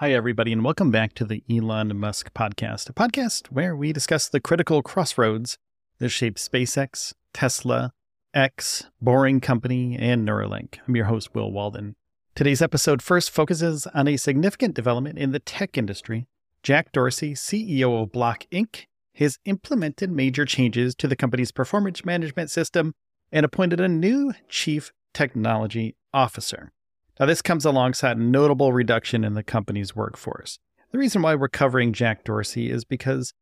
Hi, everybody, and welcome back to the Elon Musk podcast, a podcast where we discuss the critical crossroads that shape SpaceX, Tesla, X, Boring Company, and Neuralink. I'm your host, Will Walden. Today's episode first focuses on a significant development in the tech industry. Jack Dorsey, CEO of Block Inc., has implemented major changes to the company's performance management system and appointed a new chief technology officer. Now, this comes alongside a notable reduction in the company's workforce. The reason why we're covering Jack Dorsey is because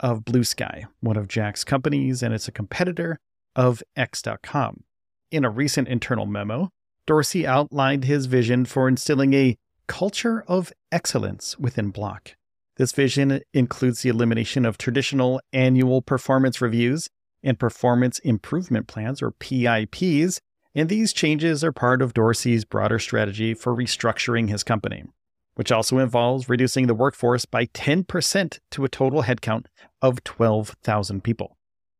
of Bluesky, one of Jack's companies, and it's a competitor of X.com. In a recent internal memo, Dorsey outlined his vision for instilling a culture of excellence within Block. This vision includes the elimination of traditional annual performance reviews and performance improvement plans, or PIPs, and these changes are part of Dorsey's broader strategy for restructuring his company, which also involves reducing the workforce by 10% to a total headcount of 12,000 people.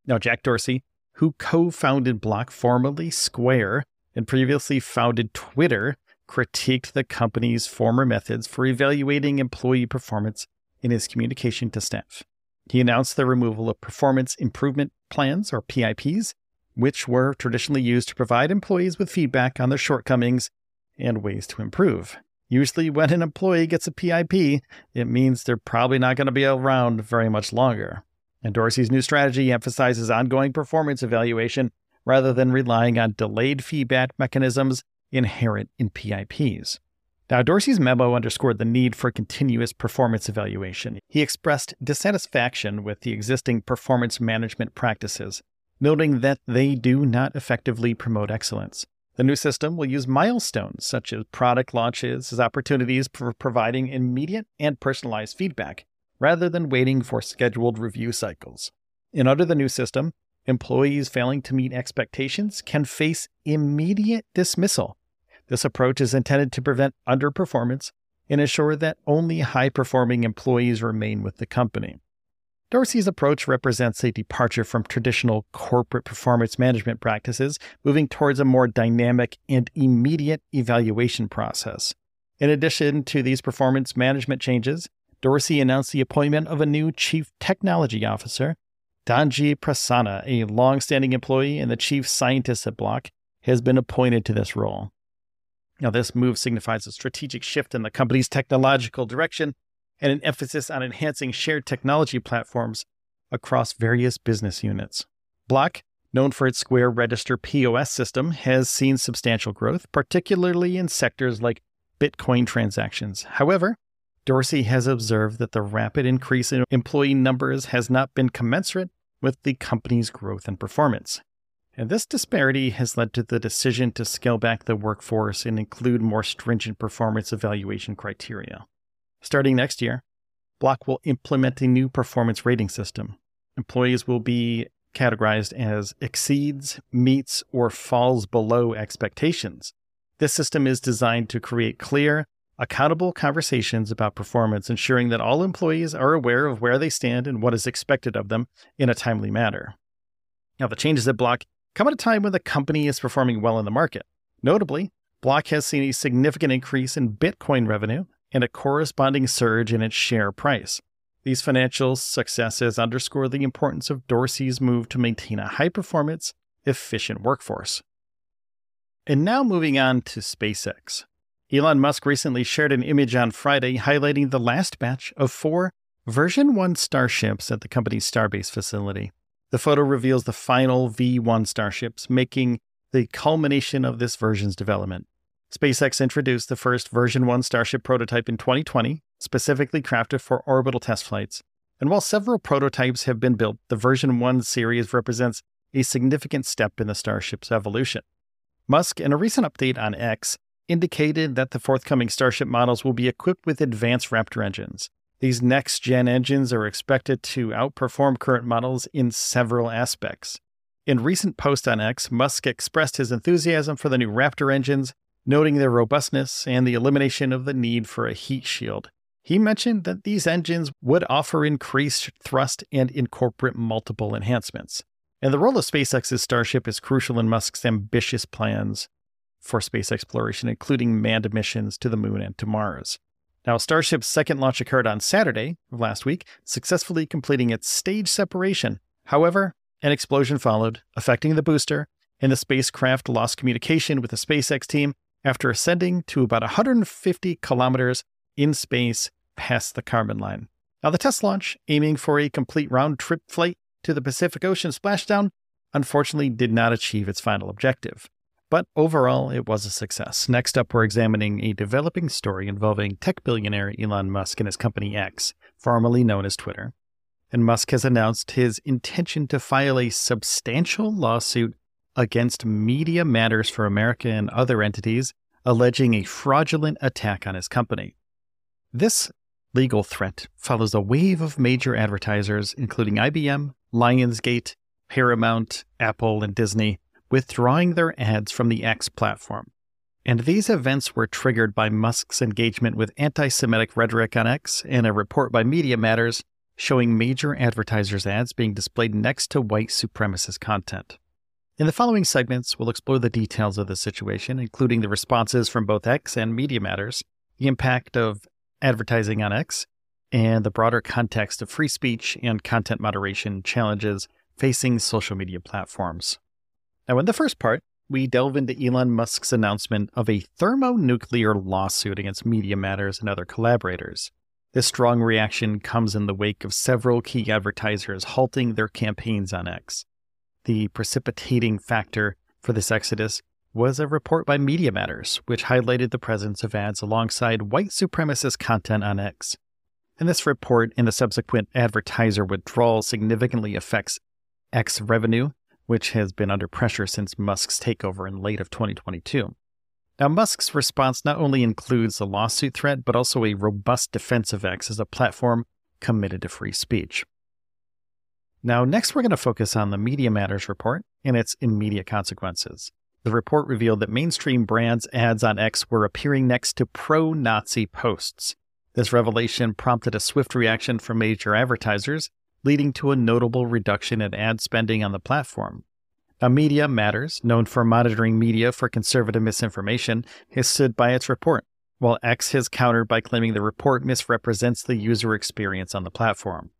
Now, Jack Dorsey, who co founded Block, formerly Square, and previously founded Twitter, critiqued the company's former methods for evaluating employee performance in his communication to staff. He announced the removal of performance improvement plans, or PIPs, which were traditionally used to provide employees with feedback on their shortcomings and ways to improve. Usually, when an employee gets a PIP, it means they're probably not going to be around very much longer. And Dorsey's new strategy emphasizes ongoing performance evaluation rather than relying on delayed feedback mechanisms inherent in PIPs. Now, Dorsey's memo underscored the need for continuous performance evaluation. He expressed dissatisfaction with the existing performance management practices noting that they do not effectively promote excellence. The new system will use milestones such as product launches as opportunities for providing immediate and personalized feedback, rather than waiting for scheduled review cycles. And under the new system, employees failing to meet expectations can face immediate dismissal. This approach is intended to prevent underperformance and ensure that only high performing employees remain with the company. Dorsey's approach represents a departure from traditional corporate performance management practices, moving towards a more dynamic and immediate evaluation process. In addition to these performance management changes, Dorsey announced the appointment of a new chief technology officer. Dhanji Prasanna, a long-standing employee and the chief scientist at Block, has been appointed to this role. Now, this move signifies a strategic shift in the company's technological direction and an emphasis on enhancing shared technology platforms across various business units. Block, known for its Square Register POS system, has seen substantial growth, particularly in sectors like Bitcoin transactions. However, Dorsey has observed that the rapid increase in employee numbers has not been commensurate with the company's growth and performance. And this disparity has led to the decision to scale back the workforce and include more stringent performance evaluation criteria. Starting next year, Block will implement a new performance rating system. Employees will be categorized as exceeds, meets, or falls below expectations. This system is designed to create clear, accountable conversations about performance, ensuring that all employees are aware of where they stand and what is expected of them in a timely manner. Now, the changes at Block come at a time when the company is performing well in the market. Notably, Block has seen a significant increase in Bitcoin revenue and a corresponding surge in its share price. These financial successes underscore the importance of Dorsey's move to maintain a high performance, efficient workforce. And now moving on to SpaceX. Elon Musk recently shared an image on Friday highlighting the last batch of four version 1 starships at the company's Starbase facility. The photo reveals the final V1 starships, making the culmination of this version's development. SpaceX introduced the first version 1 Starship prototype in 2020, specifically crafted for orbital test flights. And while several prototypes have been built, the version 1 series represents a significant step in the Starship's evolution. Musk, in a recent update on X, indicated that the forthcoming Starship models will be equipped with advanced Raptor engines. These next gen engines are expected to outperform current models in several aspects. In recent post on X, Musk expressed his enthusiasm for the new Raptor engines, noting their robustness and the elimination of the need for a heat shield. He mentioned that these engines would offer increased thrust and incorporate multiple enhancements. And the role of SpaceX's Starship is crucial in Musk's ambitious plans for space exploration, including manned missions to the moon and to Mars. Now, Starship's second launch occurred on Saturday of last week, successfully completing its stage separation. However, an explosion followed, affecting the booster, and the spacecraft lost communication with the SpaceX team after ascending to about 150 kilometers in space past the Kármán line. Now, the test launch, aiming for a complete round trip flight to the Pacific Ocean splashdown, unfortunately did not achieve its final objective. But overall, it was a success. Next up, we're examining a developing story involving tech billionaire Elon Musk and his company X, formerly known as Twitter. And Musk has announced his intention to file a substantial lawsuit against Media Matters for America and other entities, alleging a fraudulent attack on his company. This legal threat follows a wave of major advertisers, including IBM, Lionsgate, Paramount, Apple, and Disney, withdrawing their ads from the X platform. And these events were triggered by Musk's engagement with anti Semitic rhetoric on X and a report by Media Matters showing major advertisers' ads being displayed next to white supremacist content. In the following segments, we'll explore the details of the situation, including the responses from both X and Media Matters, the impact of advertising on X, and the broader context of free speech and content moderation challenges facing social media platforms. Now, in the first part, we delve into Elon Musk's announcement of a thermonuclear lawsuit against Media Matters and other collaborators. This strong reaction comes in the wake of several key advertisers halting their campaigns on X. The precipitating factor for this exodus was a report by Media Matters, which highlighted the presence of ads alongside white supremacist content on X. And this report and the subsequent advertiser withdrawal significantly affects X revenue which has been under pressure since Musk's takeover in late of 2022. Now, Musk's response not only includes a lawsuit threat, but also a robust defense of X as a platform committed to free speech. Now, next, we're going to focus on the Media Matters report and its immediate consequences. The report revealed that mainstream brands' ads on X were appearing next to pro Nazi posts. This revelation prompted a swift reaction from major advertisers, leading to a notable reduction in ad spending on the platform. Now, Media Matters, known for monitoring media for conservative misinformation, has stood by its report, while X has countered by claiming the report misrepresents the user experience on the platform.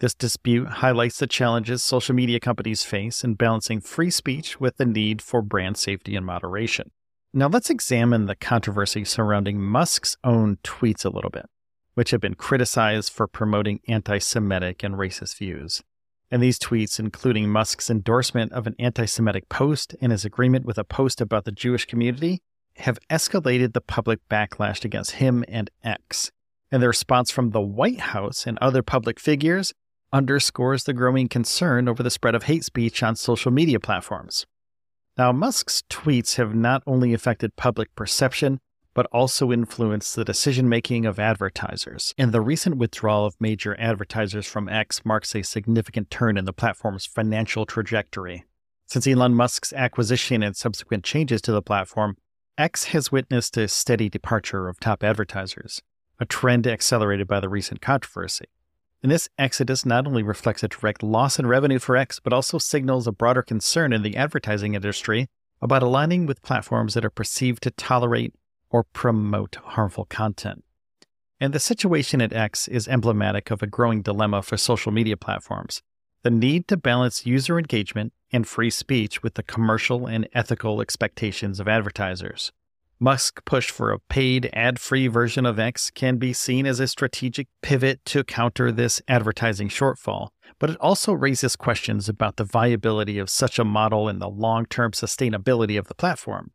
This dispute highlights the challenges social media companies face in balancing free speech with the need for brand safety and moderation. Now, let's examine the controversy surrounding Musk's own tweets a little bit which have been criticized for promoting anti Semitic and racist views. And these tweets, including Musk's endorsement of an anti Semitic post and his agreement with a post about the Jewish community, have escalated the public backlash against him and X. And the response from the White House and other public figures underscores the growing concern over the spread of hate speech on social media platforms. Now, Musk's tweets have not only affected public perception, but also influenced the decision making of advertisers. And the recent withdrawal of major advertisers from X marks a significant turn in the platform's financial trajectory. Since Elon Musk's acquisition and subsequent changes to the platform, X has witnessed a steady departure of top advertisers, a trend accelerated by the recent controversy. And this exodus not only reflects a direct loss in revenue for X, but also signals a broader concern in the advertising industry about aligning with platforms that are perceived to tolerate or promote harmful content. And the situation at X is emblematic of a growing dilemma for social media platforms the need to balance user engagement and free speech with the commercial and ethical expectations of advertisers. Musk's push for a paid, ad free version of X can be seen as a strategic pivot to counter this advertising shortfall, but it also raises questions about the viability of such a model and the long term sustainability of the platform.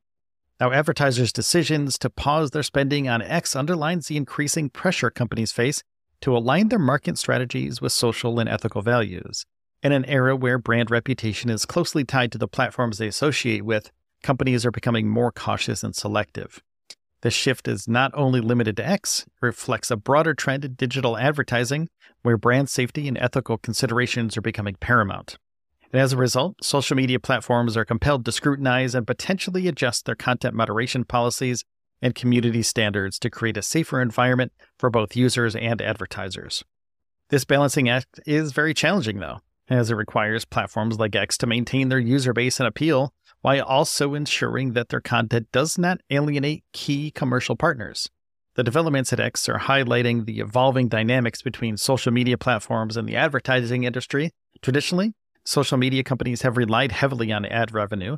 Now, advertisers' decisions to pause their spending on X underlines the increasing pressure companies face to align their market strategies with social and ethical values. In an era where brand reputation is closely tied to the platforms they associate with, companies are becoming more cautious and selective. The shift is not only limited to X, it reflects a broader trend in digital advertising where brand safety and ethical considerations are becoming paramount. And as a result, social media platforms are compelled to scrutinize and potentially adjust their content moderation policies and community standards to create a safer environment for both users and advertisers. This balancing act is very challenging, though, as it requires platforms like X to maintain their user base and appeal while also ensuring that their content does not alienate key commercial partners. The developments at X are highlighting the evolving dynamics between social media platforms and the advertising industry. Traditionally, social media companies have relied heavily on ad revenue,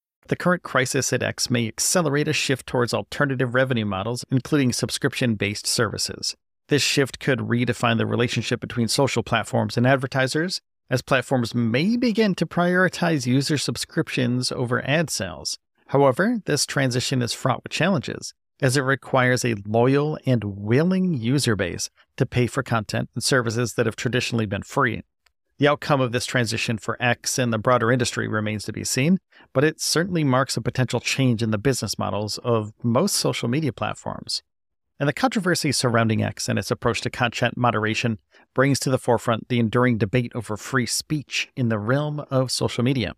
The current crisis at X may accelerate a shift towards alternative revenue models, including subscription based services. This shift could redefine the relationship between social platforms and advertisers, as platforms may begin to prioritize user subscriptions over ad sales. However, this transition is fraught with challenges, as it requires a loyal and willing user base to pay for content and services that have traditionally been free. The outcome of this transition for X and the broader industry remains to be seen, but it certainly marks a potential change in the business models of most social media platforms. And the controversy surrounding X and its approach to content moderation brings to the forefront the enduring debate over free speech in the realm of social media.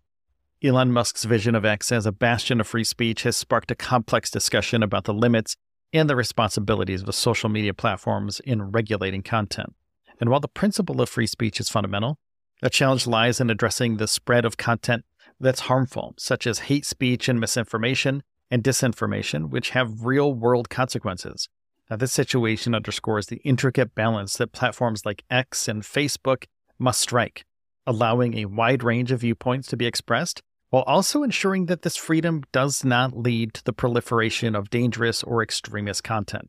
Elon Musk's vision of X as a bastion of free speech has sparked a complex discussion about the limits and the responsibilities of social media platforms in regulating content. And while the principle of free speech is fundamental, the challenge lies in addressing the spread of content that's harmful, such as hate speech and misinformation and disinformation, which have real world consequences. Now, this situation underscores the intricate balance that platforms like X and Facebook must strike, allowing a wide range of viewpoints to be expressed, while also ensuring that this freedom does not lead to the proliferation of dangerous or extremist content.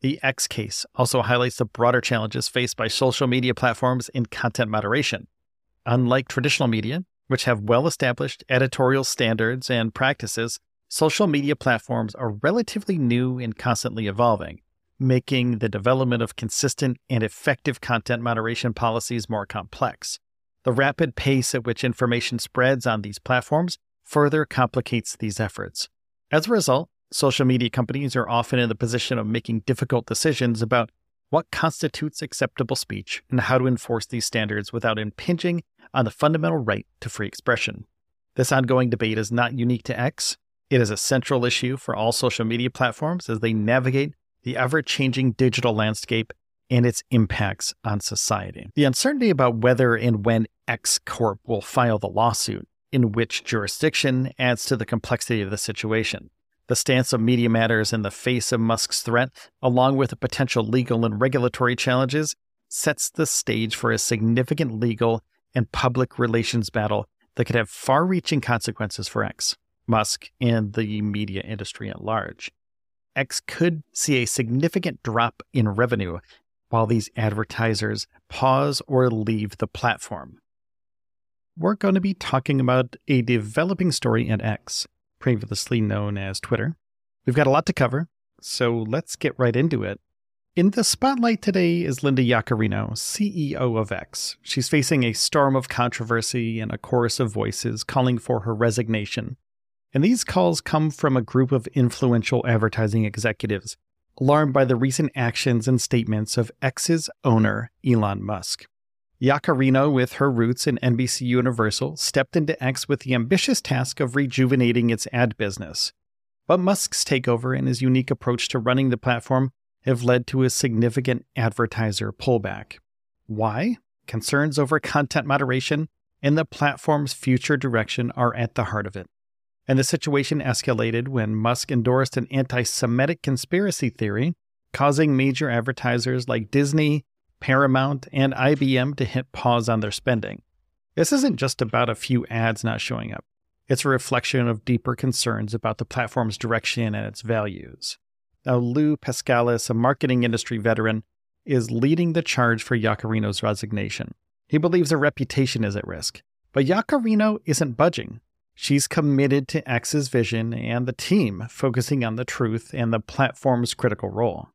The X case also highlights the broader challenges faced by social media platforms in content moderation. Unlike traditional media, which have well established editorial standards and practices, social media platforms are relatively new and constantly evolving, making the development of consistent and effective content moderation policies more complex. The rapid pace at which information spreads on these platforms further complicates these efforts. As a result, social media companies are often in the position of making difficult decisions about what constitutes acceptable speech and how to enforce these standards without impinging on the fundamental right to free expression. This ongoing debate is not unique to X. It is a central issue for all social media platforms as they navigate the ever changing digital landscape and its impacts on society. The uncertainty about whether and when X Corp will file the lawsuit, in which jurisdiction, adds to the complexity of the situation. The stance of Media Matters in the face of Musk's threat, along with the potential legal and regulatory challenges, sets the stage for a significant legal and public relations battle that could have far reaching consequences for X, Musk, and the media industry at large. X could see a significant drop in revenue while these advertisers pause or leave the platform. We're going to be talking about a developing story at X, previously known as Twitter. We've got a lot to cover, so let's get right into it. In the spotlight today is Linda Yaccarino, CEO of X. She's facing a storm of controversy and a chorus of voices calling for her resignation. And these calls come from a group of influential advertising executives, alarmed by the recent actions and statements of X's owner, Elon Musk. Yaccarino, with her roots in NBC Universal, stepped into X with the ambitious task of rejuvenating its ad business. But Musk's takeover and his unique approach to running the platform have led to a significant advertiser pullback. Why? Concerns over content moderation and the platform's future direction are at the heart of it. And the situation escalated when Musk endorsed an anti Semitic conspiracy theory, causing major advertisers like Disney, Paramount, and IBM to hit pause on their spending. This isn't just about a few ads not showing up, it's a reflection of deeper concerns about the platform's direction and its values. Now, Lou Paskalis, a marketing industry veteran, is leading the charge for Yaccarino's resignation. He believes her reputation is at risk. But Yaccarino isn't budging. She's committed to X's vision and the team focusing on the truth and the platform's critical role.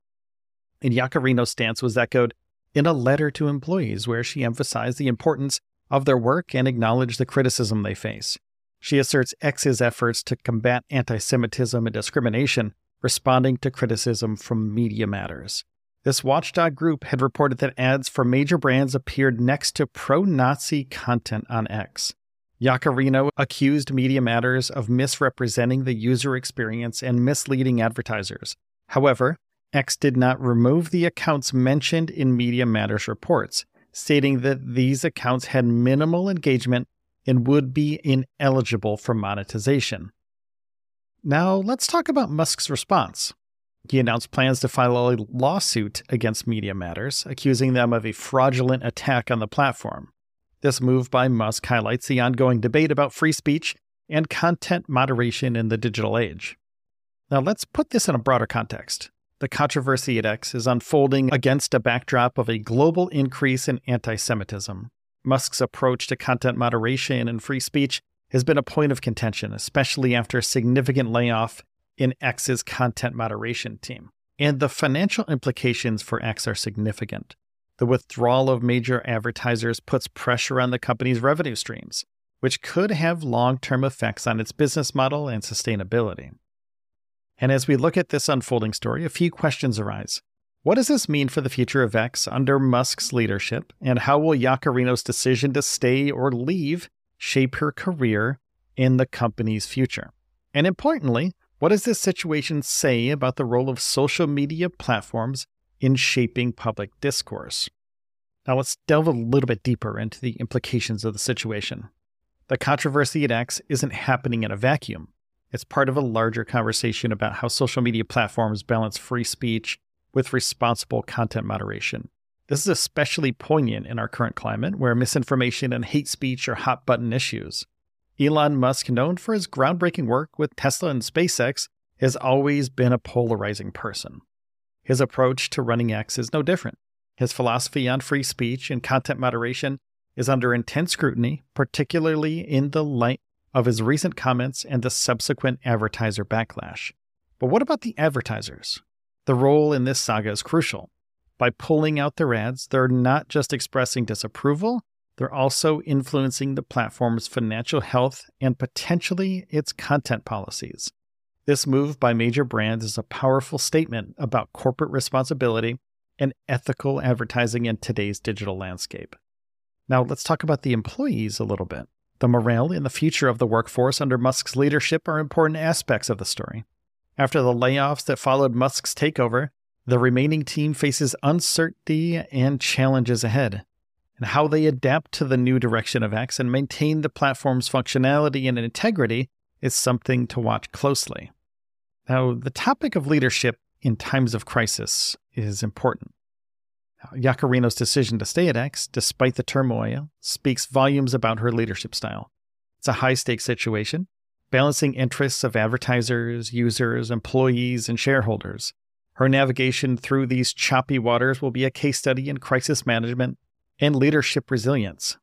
And Yaccarino's stance was echoed in a letter to employees where she emphasized the importance of their work and acknowledged the criticism they face. She asserts X's efforts to combat anti Semitism and discrimination, responding to criticism from Media Matters. This watchdog group had reported that ads for major brands appeared next to pro Nazi content on X. Yaccarino accused Media Matters of misrepresenting the user experience and misleading advertisers. However, X did not remove the accounts mentioned in Media Matters reports, stating that these accounts had minimal engagement and would be ineligible for monetization. Now, let's talk about Musk's response. He announced plans to file a lawsuit against Media Matters, accusing them of a fraudulent attack on the platform. This move by Musk highlights the ongoing debate about free speech and content moderation in the digital age. Now, let's put this in a broader context. The controversy at X is unfolding against a backdrop of a global increase in anti Semitism. Musk's approach to content moderation and free speech has been a point of contention, especially after a significant layoff in X's content moderation team. And the financial implications for X are significant. The withdrawal of major advertisers puts pressure on the company's revenue streams, which could have long term effects on its business model and sustainability. And as we look at this unfolding story, a few questions arise. What does this mean for the future of X under Musk's leadership, and how will Yaccarino's decision to stay or leave shape her career in the company's future? And importantly, what does this situation say about the role of social media platforms in shaping public discourse. Now let's delve a little bit deeper into the implications of the situation. The controversy at X isn't happening in a vacuum. It's part of a larger conversation about how social media platforms balance free speech with responsible content moderation. This is especially poignant in our current climate, where misinformation and hate speech are hot button issues. Elon Musk, known for his groundbreaking work with Tesla and SpaceX, has always been a polarizing person. His approach to running X is no different. His philosophy on free speech and content moderation is under intense scrutiny, particularly in the light of his recent comments and the subsequent advertiser backlash. But what about the advertisers? The role in this saga is crucial. By pulling out their ads, they're not just expressing disapproval, they're also influencing the platform's financial health and potentially its content policies. This move by major brands is a powerful statement about corporate responsibility and ethical advertising in today's digital landscape. Now, let's talk about the employees a little bit. The morale and the future of the workforce under Musk's leadership are important aspects of the story. After the layoffs that followed Musk's takeover, the remaining team faces uncertainty and challenges ahead. And how they adapt to the new direction of X and maintain the platform's functionality and integrity is something to watch closely. Now, the topic of leadership in times of crisis is important. Yaccarino's decision to stay at X, despite the turmoil, speaks volumes about her leadership style. It's a high stakes situation, balancing interests of advertisers, users, employees, and shareholders. Her navigation through these choppy waters will be a case study in crisis management and leadership resilience.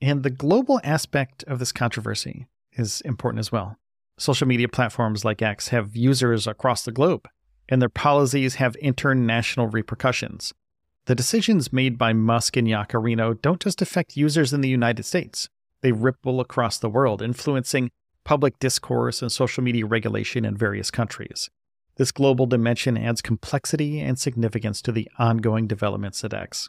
And the global aspect of this controversy is important as well. Social media platforms like X have users across the globe, and their policies have international repercussions. The decisions made by Musk and Yaccarino don't just affect users in the United States, they ripple across the world, influencing public discourse and social media regulation in various countries. This global dimension adds complexity and significance to the ongoing developments at X.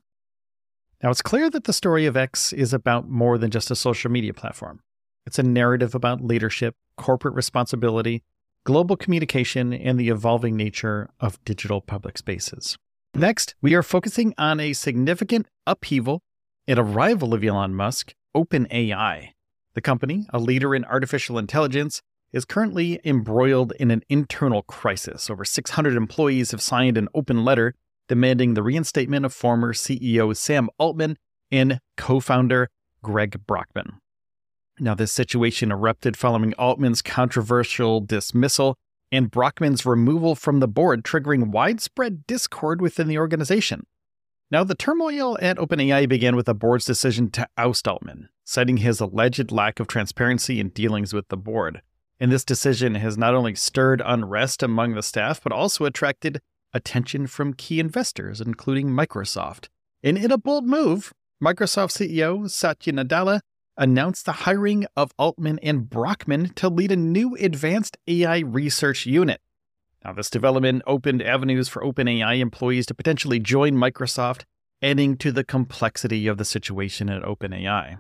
Now, it's clear that the story of X is about more than just a social media platform. It's a narrative about leadership, corporate responsibility, global communication, and the evolving nature of digital public spaces. Next, we are focusing on a significant upheaval and a rival of Elon Musk, OpenAI. The company, a leader in artificial intelligence, is currently embroiled in an internal crisis. Over 600 employees have signed an open letter demanding the reinstatement of former CEO Sam Altman and co founder Greg Brockman. Now, this situation erupted following Altman's controversial dismissal and Brockman's removal from the board, triggering widespread discord within the organization. Now, the turmoil at OpenAI began with the board's decision to oust Altman, citing his alleged lack of transparency in dealings with the board. And this decision has not only stirred unrest among the staff, but also attracted attention from key investors, including Microsoft. And in a bold move, Microsoft CEO Satya Nadella announced the hiring of Altman and Brockman to lead a new advanced AI research unit. Now, this development opened avenues for OpenAI employees to potentially join Microsoft, adding to the complexity of the situation at OpenAI.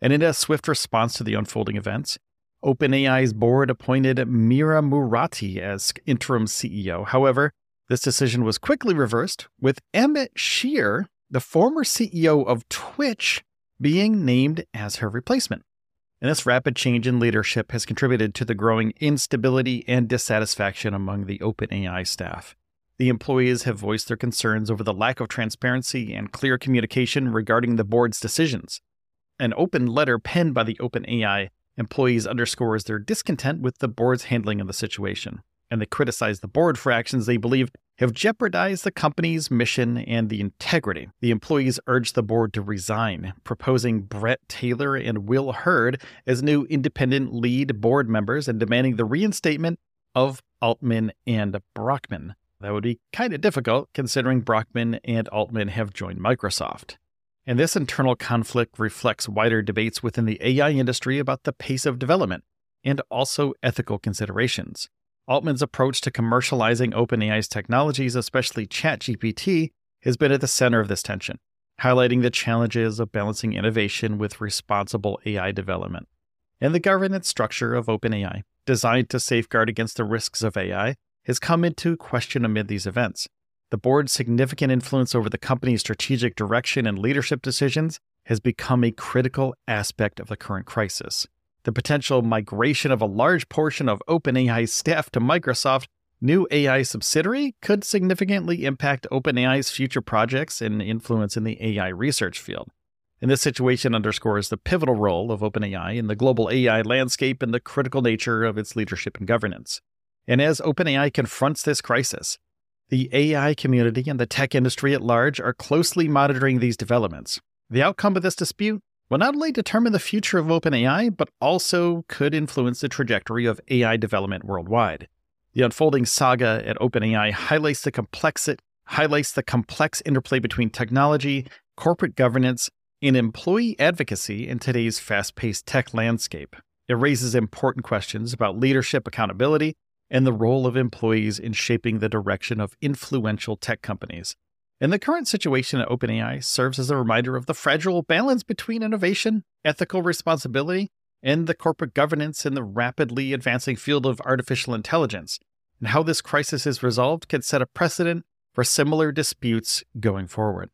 And in a swift response to the unfolding events, OpenAI's board appointed Mira Murati as interim CEO. However, this decision was quickly reversed, with Emmett Shear, the former CEO of Twitch, being named as her replacement. And this rapid change in leadership has contributed to the growing instability and dissatisfaction among the OpenAI staff. The employees have voiced their concerns over the lack of transparency and clear communication regarding the board's decisions. An open letter penned by the OpenAI Employees underscores their discontent with the board's handling of the situation, and they criticize the board for actions they believe have jeopardized the company's mission and the integrity. The employees urge the board to resign, proposing Bret Taylor and Will Hurd as new independent lead board members and demanding the reinstatement of Altman and Brockman. That would be kind of difficult considering Brockman and Altman have joined Microsoft. And this internal conflict reflects wider debates within the AI industry about the pace of development and also ethical considerations. Altman's approach to commercializing OpenAI's technologies, especially ChatGPT, has been at the center of this tension, highlighting the challenges of balancing innovation with responsible AI development. And the governance structure of OpenAI, designed to safeguard against the risks of AI, has come into question amid these events. The board's significant influence over the company's strategic direction and leadership decisions has become a critical aspect of the current crisis. The potential migration of a large portion of OpenAI's staff to Microsoft new AI subsidiary could significantly impact OpenAI's future projects and influence in the AI research field. And this situation underscores the pivotal role of OpenAI in the global AI landscape and the critical nature of its leadership and governance. And as OpenAI confronts this crisis, the AI community and the tech industry at large are closely monitoring these developments. The outcome of this dispute will not only determine the future of OpenAI, but also could influence the trajectory of AI development worldwide. The unfolding saga at OpenAI highlights the complex highlights the complex interplay between technology, corporate governance, and employee advocacy in today's fast-paced tech landscape. It raises important questions about leadership accountability and the role of employees in shaping the direction of influential tech companies. And the current situation at OpenAI serves as a reminder of the fragile balance between innovation, ethical responsibility, and the corporate governance in the rapidly advancing field of artificial intelligence. And how this crisis is resolved can set a precedent for similar disputes going forward.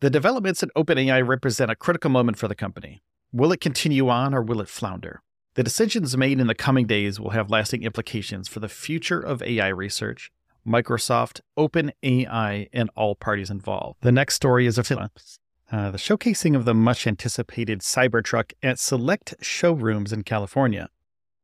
The developments at OpenAI represent a critical moment for the company. Will it continue on or will it flounder? The decisions made in the coming days will have lasting implications for the future of AI research, Microsoft, OpenAI, and all parties involved. The next story is a uh, the showcasing of the much anticipated Cybertruck at select showrooms in California.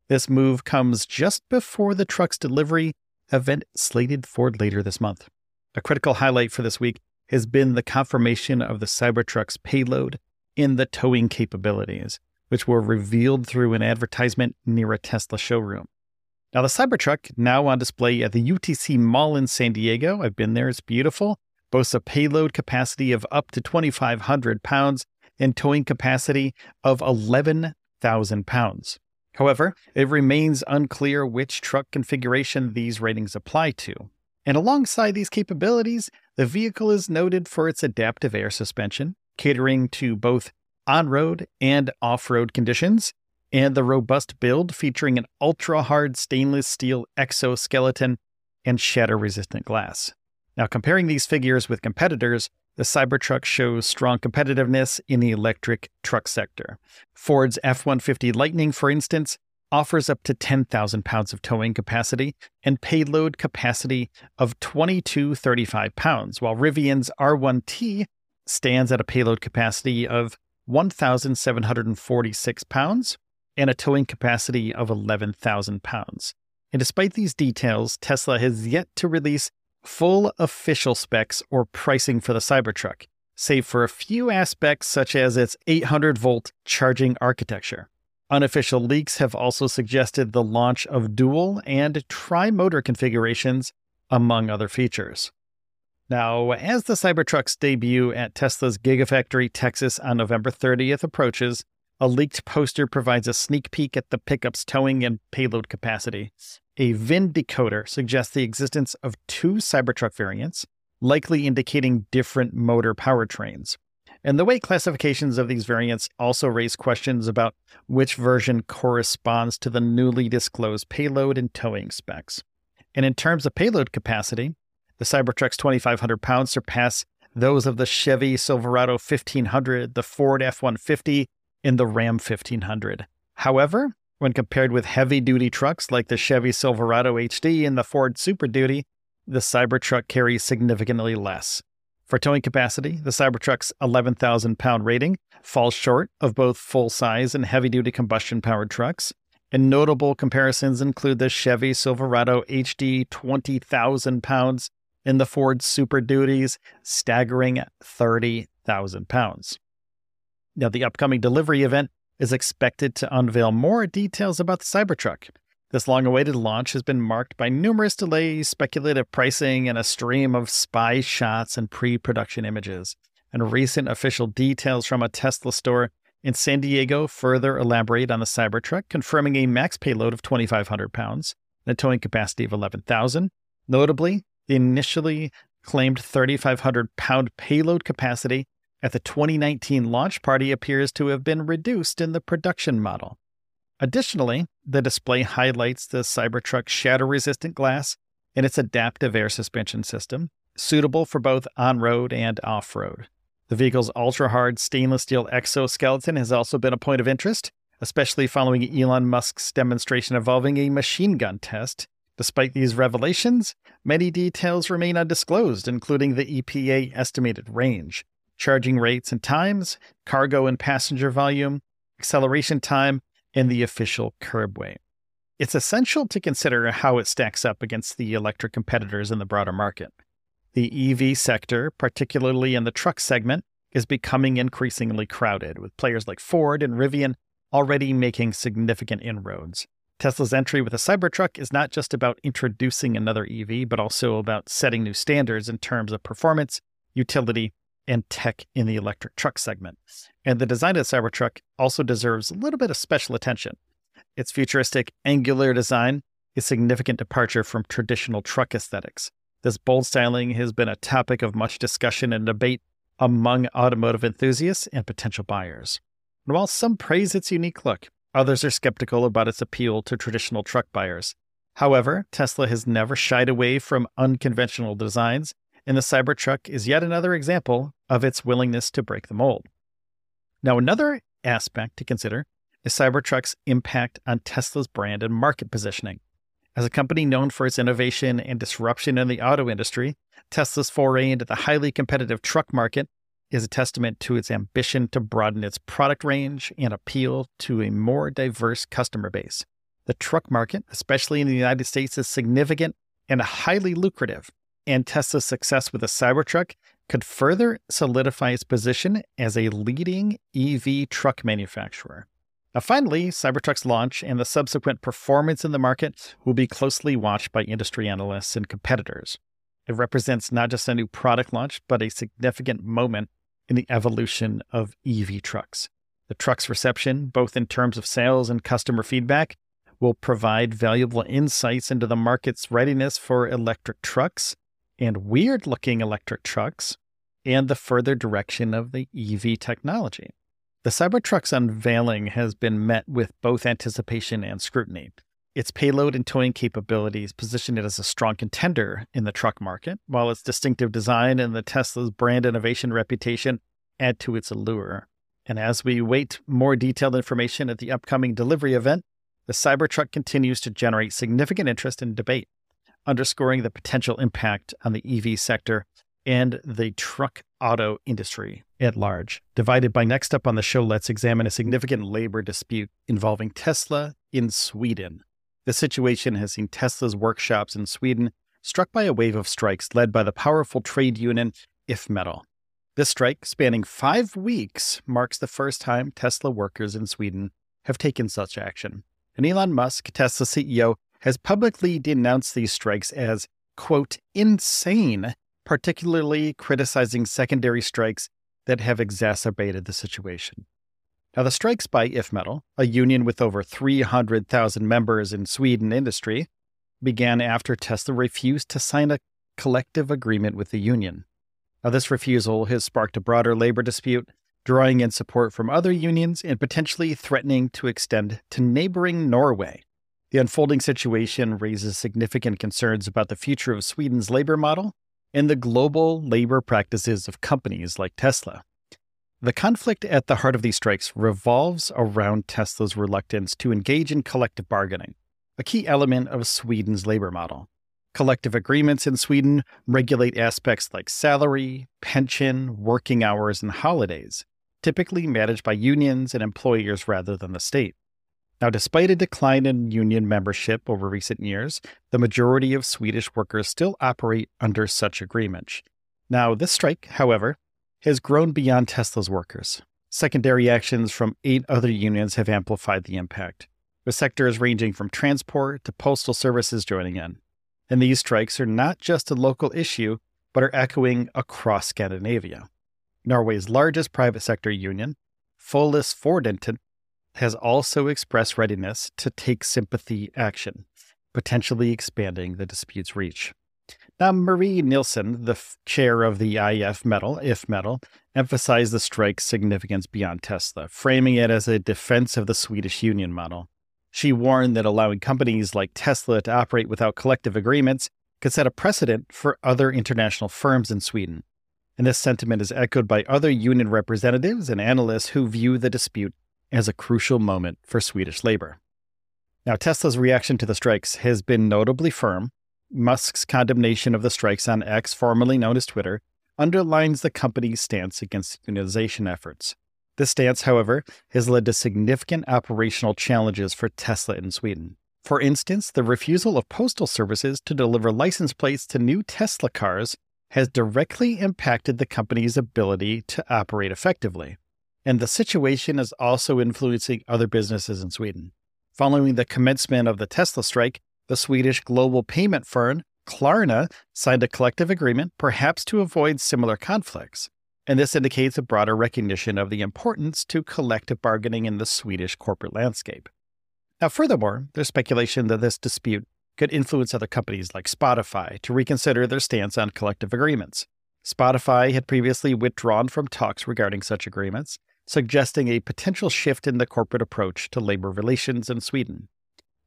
This move comes just before the truck's delivery event slated for later this month. A critical highlight for this week has been the confirmation of the Cybertruck's payload and the towing capabilities which were revealed through an advertisement near a Tesla showroom. Now, the Cybertruck, now on display at the UTC Mall in San Diego, I've been there, it's beautiful, boasts a payload capacity of up to 2,500 pounds and towing capacity of 11,000 pounds. However, it remains unclear which truck configuration these ratings apply to. And alongside these capabilities, the vehicle is noted for its adaptive air suspension, catering to both on road and off road conditions, and the robust build featuring an ultra hard stainless steel exoskeleton and shatter resistant glass. Now, comparing these figures with competitors, the Cybertruck shows strong competitiveness in the electric truck sector. Ford's F 150 Lightning, for instance, offers up to 10,000 pounds of towing capacity and payload capacity of 2235 pounds, while Rivian's R1T stands at a payload capacity of 1,746 pounds and a towing capacity of 11,000 pounds. And despite these details, Tesla has yet to release full official specs or pricing for the Cybertruck, save for a few aspects such as its 800 volt charging architecture. Unofficial leaks have also suggested the launch of dual and tri motor configurations, among other features. Now, as the Cybertruck's debut at Tesla's Gigafactory Texas on November 30th approaches, a leaked poster provides a sneak peek at the pickup's towing and payload capacity. A VIN decoder suggests the existence of two Cybertruck variants, likely indicating different motor powertrains. And the weight classifications of these variants also raise questions about which version corresponds to the newly disclosed payload and towing specs. And in terms of payload capacity, the Cybertruck's 2,500 pounds surpass those of the Chevy Silverado 1500, the Ford F 150, and the Ram 1500. However, when compared with heavy duty trucks like the Chevy Silverado HD and the Ford Super Duty, the Cybertruck carries significantly less. For towing capacity, the Cybertruck's 11,000 pound rating falls short of both full size and heavy duty combustion powered trucks. And notable comparisons include the Chevy Silverado HD 20,000 pounds and the Ford Super Duty's staggering 30,000 pounds. Now, the upcoming delivery event is expected to unveil more details about the Cybertruck, this long awaited launch has been marked by numerous delays, speculative pricing, and a stream of spy shots and pre production images. And recent official details from a Tesla store in San Diego further elaborate on the Cybertruck, confirming a max payload of 2,500 pounds and a towing capacity of 11,000. Notably, the initially claimed 3,500 pound payload capacity at the 2019 launch party appears to have been reduced in the production model. Additionally, the display highlights the Cybertruck's shatter resistant glass and its adaptive air suspension system, suitable for both on road and off road. The vehicle's ultra hard stainless steel exoskeleton has also been a point of interest, especially following Elon Musk's demonstration involving a machine gun test. Despite these revelations, many details remain undisclosed, including the EPA estimated range, charging rates and times, cargo and passenger volume, acceleration time, and the official curb weight. It's essential to consider how it stacks up against the electric competitors in the broader market. The EV sector, particularly in the truck segment, is becoming increasingly crowded, with players like Ford and Rivian already making significant inroads. Tesla's entry with a Cybertruck is not just about introducing another EV, but also about setting new standards in terms of performance, utility, and tech in the electric truck segment. And the design of the Cybertruck also deserves a little bit of special attention. Its futuristic, angular design is a significant departure from traditional truck aesthetics. This bold styling has been a topic of much discussion and debate among automotive enthusiasts and potential buyers. And while some praise its unique look, others are skeptical about its appeal to traditional truck buyers. However, Tesla has never shied away from unconventional designs and the Cybertruck is yet another example of its willingness to break the mold. Now, another aspect to consider is Cybertruck's impact on Tesla's brand and market positioning. As a company known for its innovation and disruption in the auto industry, Tesla's foray into the highly competitive truck market is a testament to its ambition to broaden its product range and appeal to a more diverse customer base. The truck market, especially in the United States, is significant and highly lucrative, and Tesla's success with the Cybertruck could further solidify its position as a leading EV truck manufacturer. Now, finally, Cybertruck's launch and the subsequent performance in the market will be closely watched by industry analysts and competitors. It represents not just a new product launch, but a significant moment in the evolution of EV trucks. The truck's reception, both in terms of sales and customer feedback, will provide valuable insights into the market's readiness for electric trucks and weird looking electric trucks and the further direction of the EV technology. The Cybertruck's unveiling has been met with both anticipation and scrutiny. Its payload and towing capabilities position it as a strong contender in the truck market, while its distinctive design and the Tesla's brand innovation reputation add to its allure. And as we wait more detailed information at the upcoming delivery event, the Cybertruck continues to generate significant interest and debate, underscoring the potential impact on the EV sector and the truck auto industry at large. Divided by next up on the show, let's examine a significant labor dispute involving Tesla in Sweden. The situation has seen Tesla's workshops in Sweden struck by a wave of strikes led by the powerful trade union IF Metall. This strike, spanning five weeks, marks the first time Tesla workers in Sweden have taken such action. And Elon Musk, Tesla CEO, has publicly denounced these strikes as, quote, insane, particularly criticizing secondary strikes that have exacerbated the situation. Now, the strikes by IF Metall, a union with over 300,000 members in Sweden industry, began after Tesla refused to sign a collective agreement with the union. Now, this refusal has sparked a broader labor dispute, drawing in support from other unions and potentially threatening to extend to neighboring Norway. The unfolding situation raises significant concerns about the future of Sweden's labor model and the global labor practices of companies like Tesla. The conflict at the heart of these strikes revolves around Tesla's reluctance to engage in collective bargaining, a key element of Sweden's labor model. Collective agreements in Sweden regulate aspects like salary, pension, working hours, and holidays, typically managed by unions and employers rather than the state. Now, despite a decline in union membership over recent years, the majority of Swedish workers still operate under such agreements. Now, this strike, however, has grown beyond Tesla's workers. Secondary actions from eight other unions have amplified the impact, with sectors ranging from transport to postal services joining in. And these strikes are not just a local issue, but are echoing across Scandinavia. Norway's largest private sector union, Fellesforbundet, has also expressed readiness to take sympathy action, potentially expanding the dispute's reach. Now, Marie Nilsson, the f- chair of the IF Metall, IF Metall, emphasized the strike's significance beyond Tesla, framing it as a defense of the Swedish union model. She warned that allowing companies like Tesla to operate without collective agreements could set a precedent for other international firms in Sweden. And this sentiment is echoed by other union representatives and analysts who view the dispute as a crucial moment for Swedish labor. Now, Tesla's reaction to the strikes has been notably firm. Musk's condemnation of the strikes on X, formerly known as Twitter, underlines the company's stance against unionization efforts. This stance, however, has led to significant operational challenges for Tesla in Sweden. For instance, the refusal of postal services to deliver license plates to new Tesla cars has directly impacted the company's ability to operate effectively. And the situation is also influencing other businesses in Sweden. Following the commencement of the Tesla strike, the Swedish global payment firm Klarna signed a collective agreement, perhaps to avoid similar conflicts. And this indicates a broader recognition of the importance to collective bargaining in the Swedish corporate landscape. Now, furthermore, there's speculation that this dispute could influence other companies like Spotify to reconsider their stance on collective agreements. Spotify had previously withdrawn from talks regarding such agreements, suggesting a potential shift in the corporate approach to labor relations in Sweden.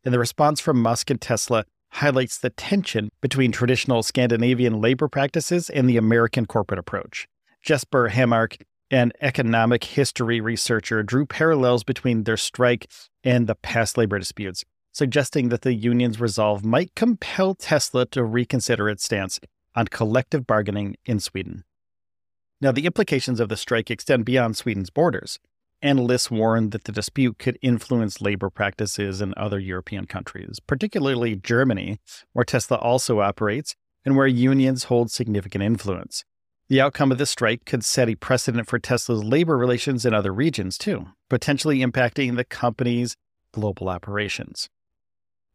And the response from Musk and Tesla highlights the tension between traditional Scandinavian labor practices and the American corporate approach. Jesper Hamark, an economic history researcher, drew parallels between their strike and the past labor disputes, suggesting that the union's resolve might compel Tesla to reconsider its stance on collective bargaining in Sweden. Now, the implications of the strike extend beyond Sweden's borders. Analysts warn that the dispute could influence labor practices in other European countries, particularly Germany, where Tesla also operates and where unions hold significant influence. The outcome of this strike could set a precedent for Tesla's labor relations in other regions, too, potentially impacting the company's global operations.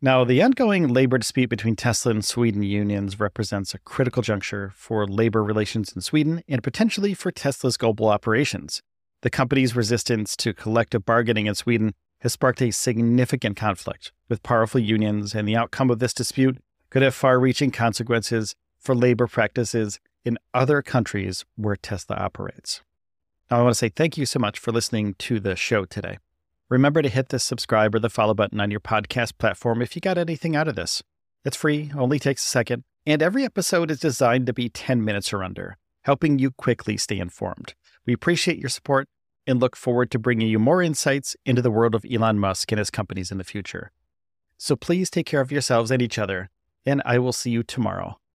Now, the ongoing labor dispute between Tesla and Sweden unions represents a critical juncture for labor relations in Sweden and potentially for Tesla's global operations. The company's resistance to collective bargaining in Sweden has sparked a significant conflict with powerful unions, and the outcome of this dispute could have far reaching consequences for labor practices in other countries where Tesla operates. Now, I want to say thank you so much for listening to the show today. Remember to hit the subscribe or the follow button on your podcast platform if you got anything out of this. It's free, only takes a second, and every episode is designed to be 10 minutes or under, helping you quickly stay informed. We appreciate your support and look forward to bringing you more insights into the world of Elon Musk and his companies in the future. So please take care of yourselves and each other, and I will see you tomorrow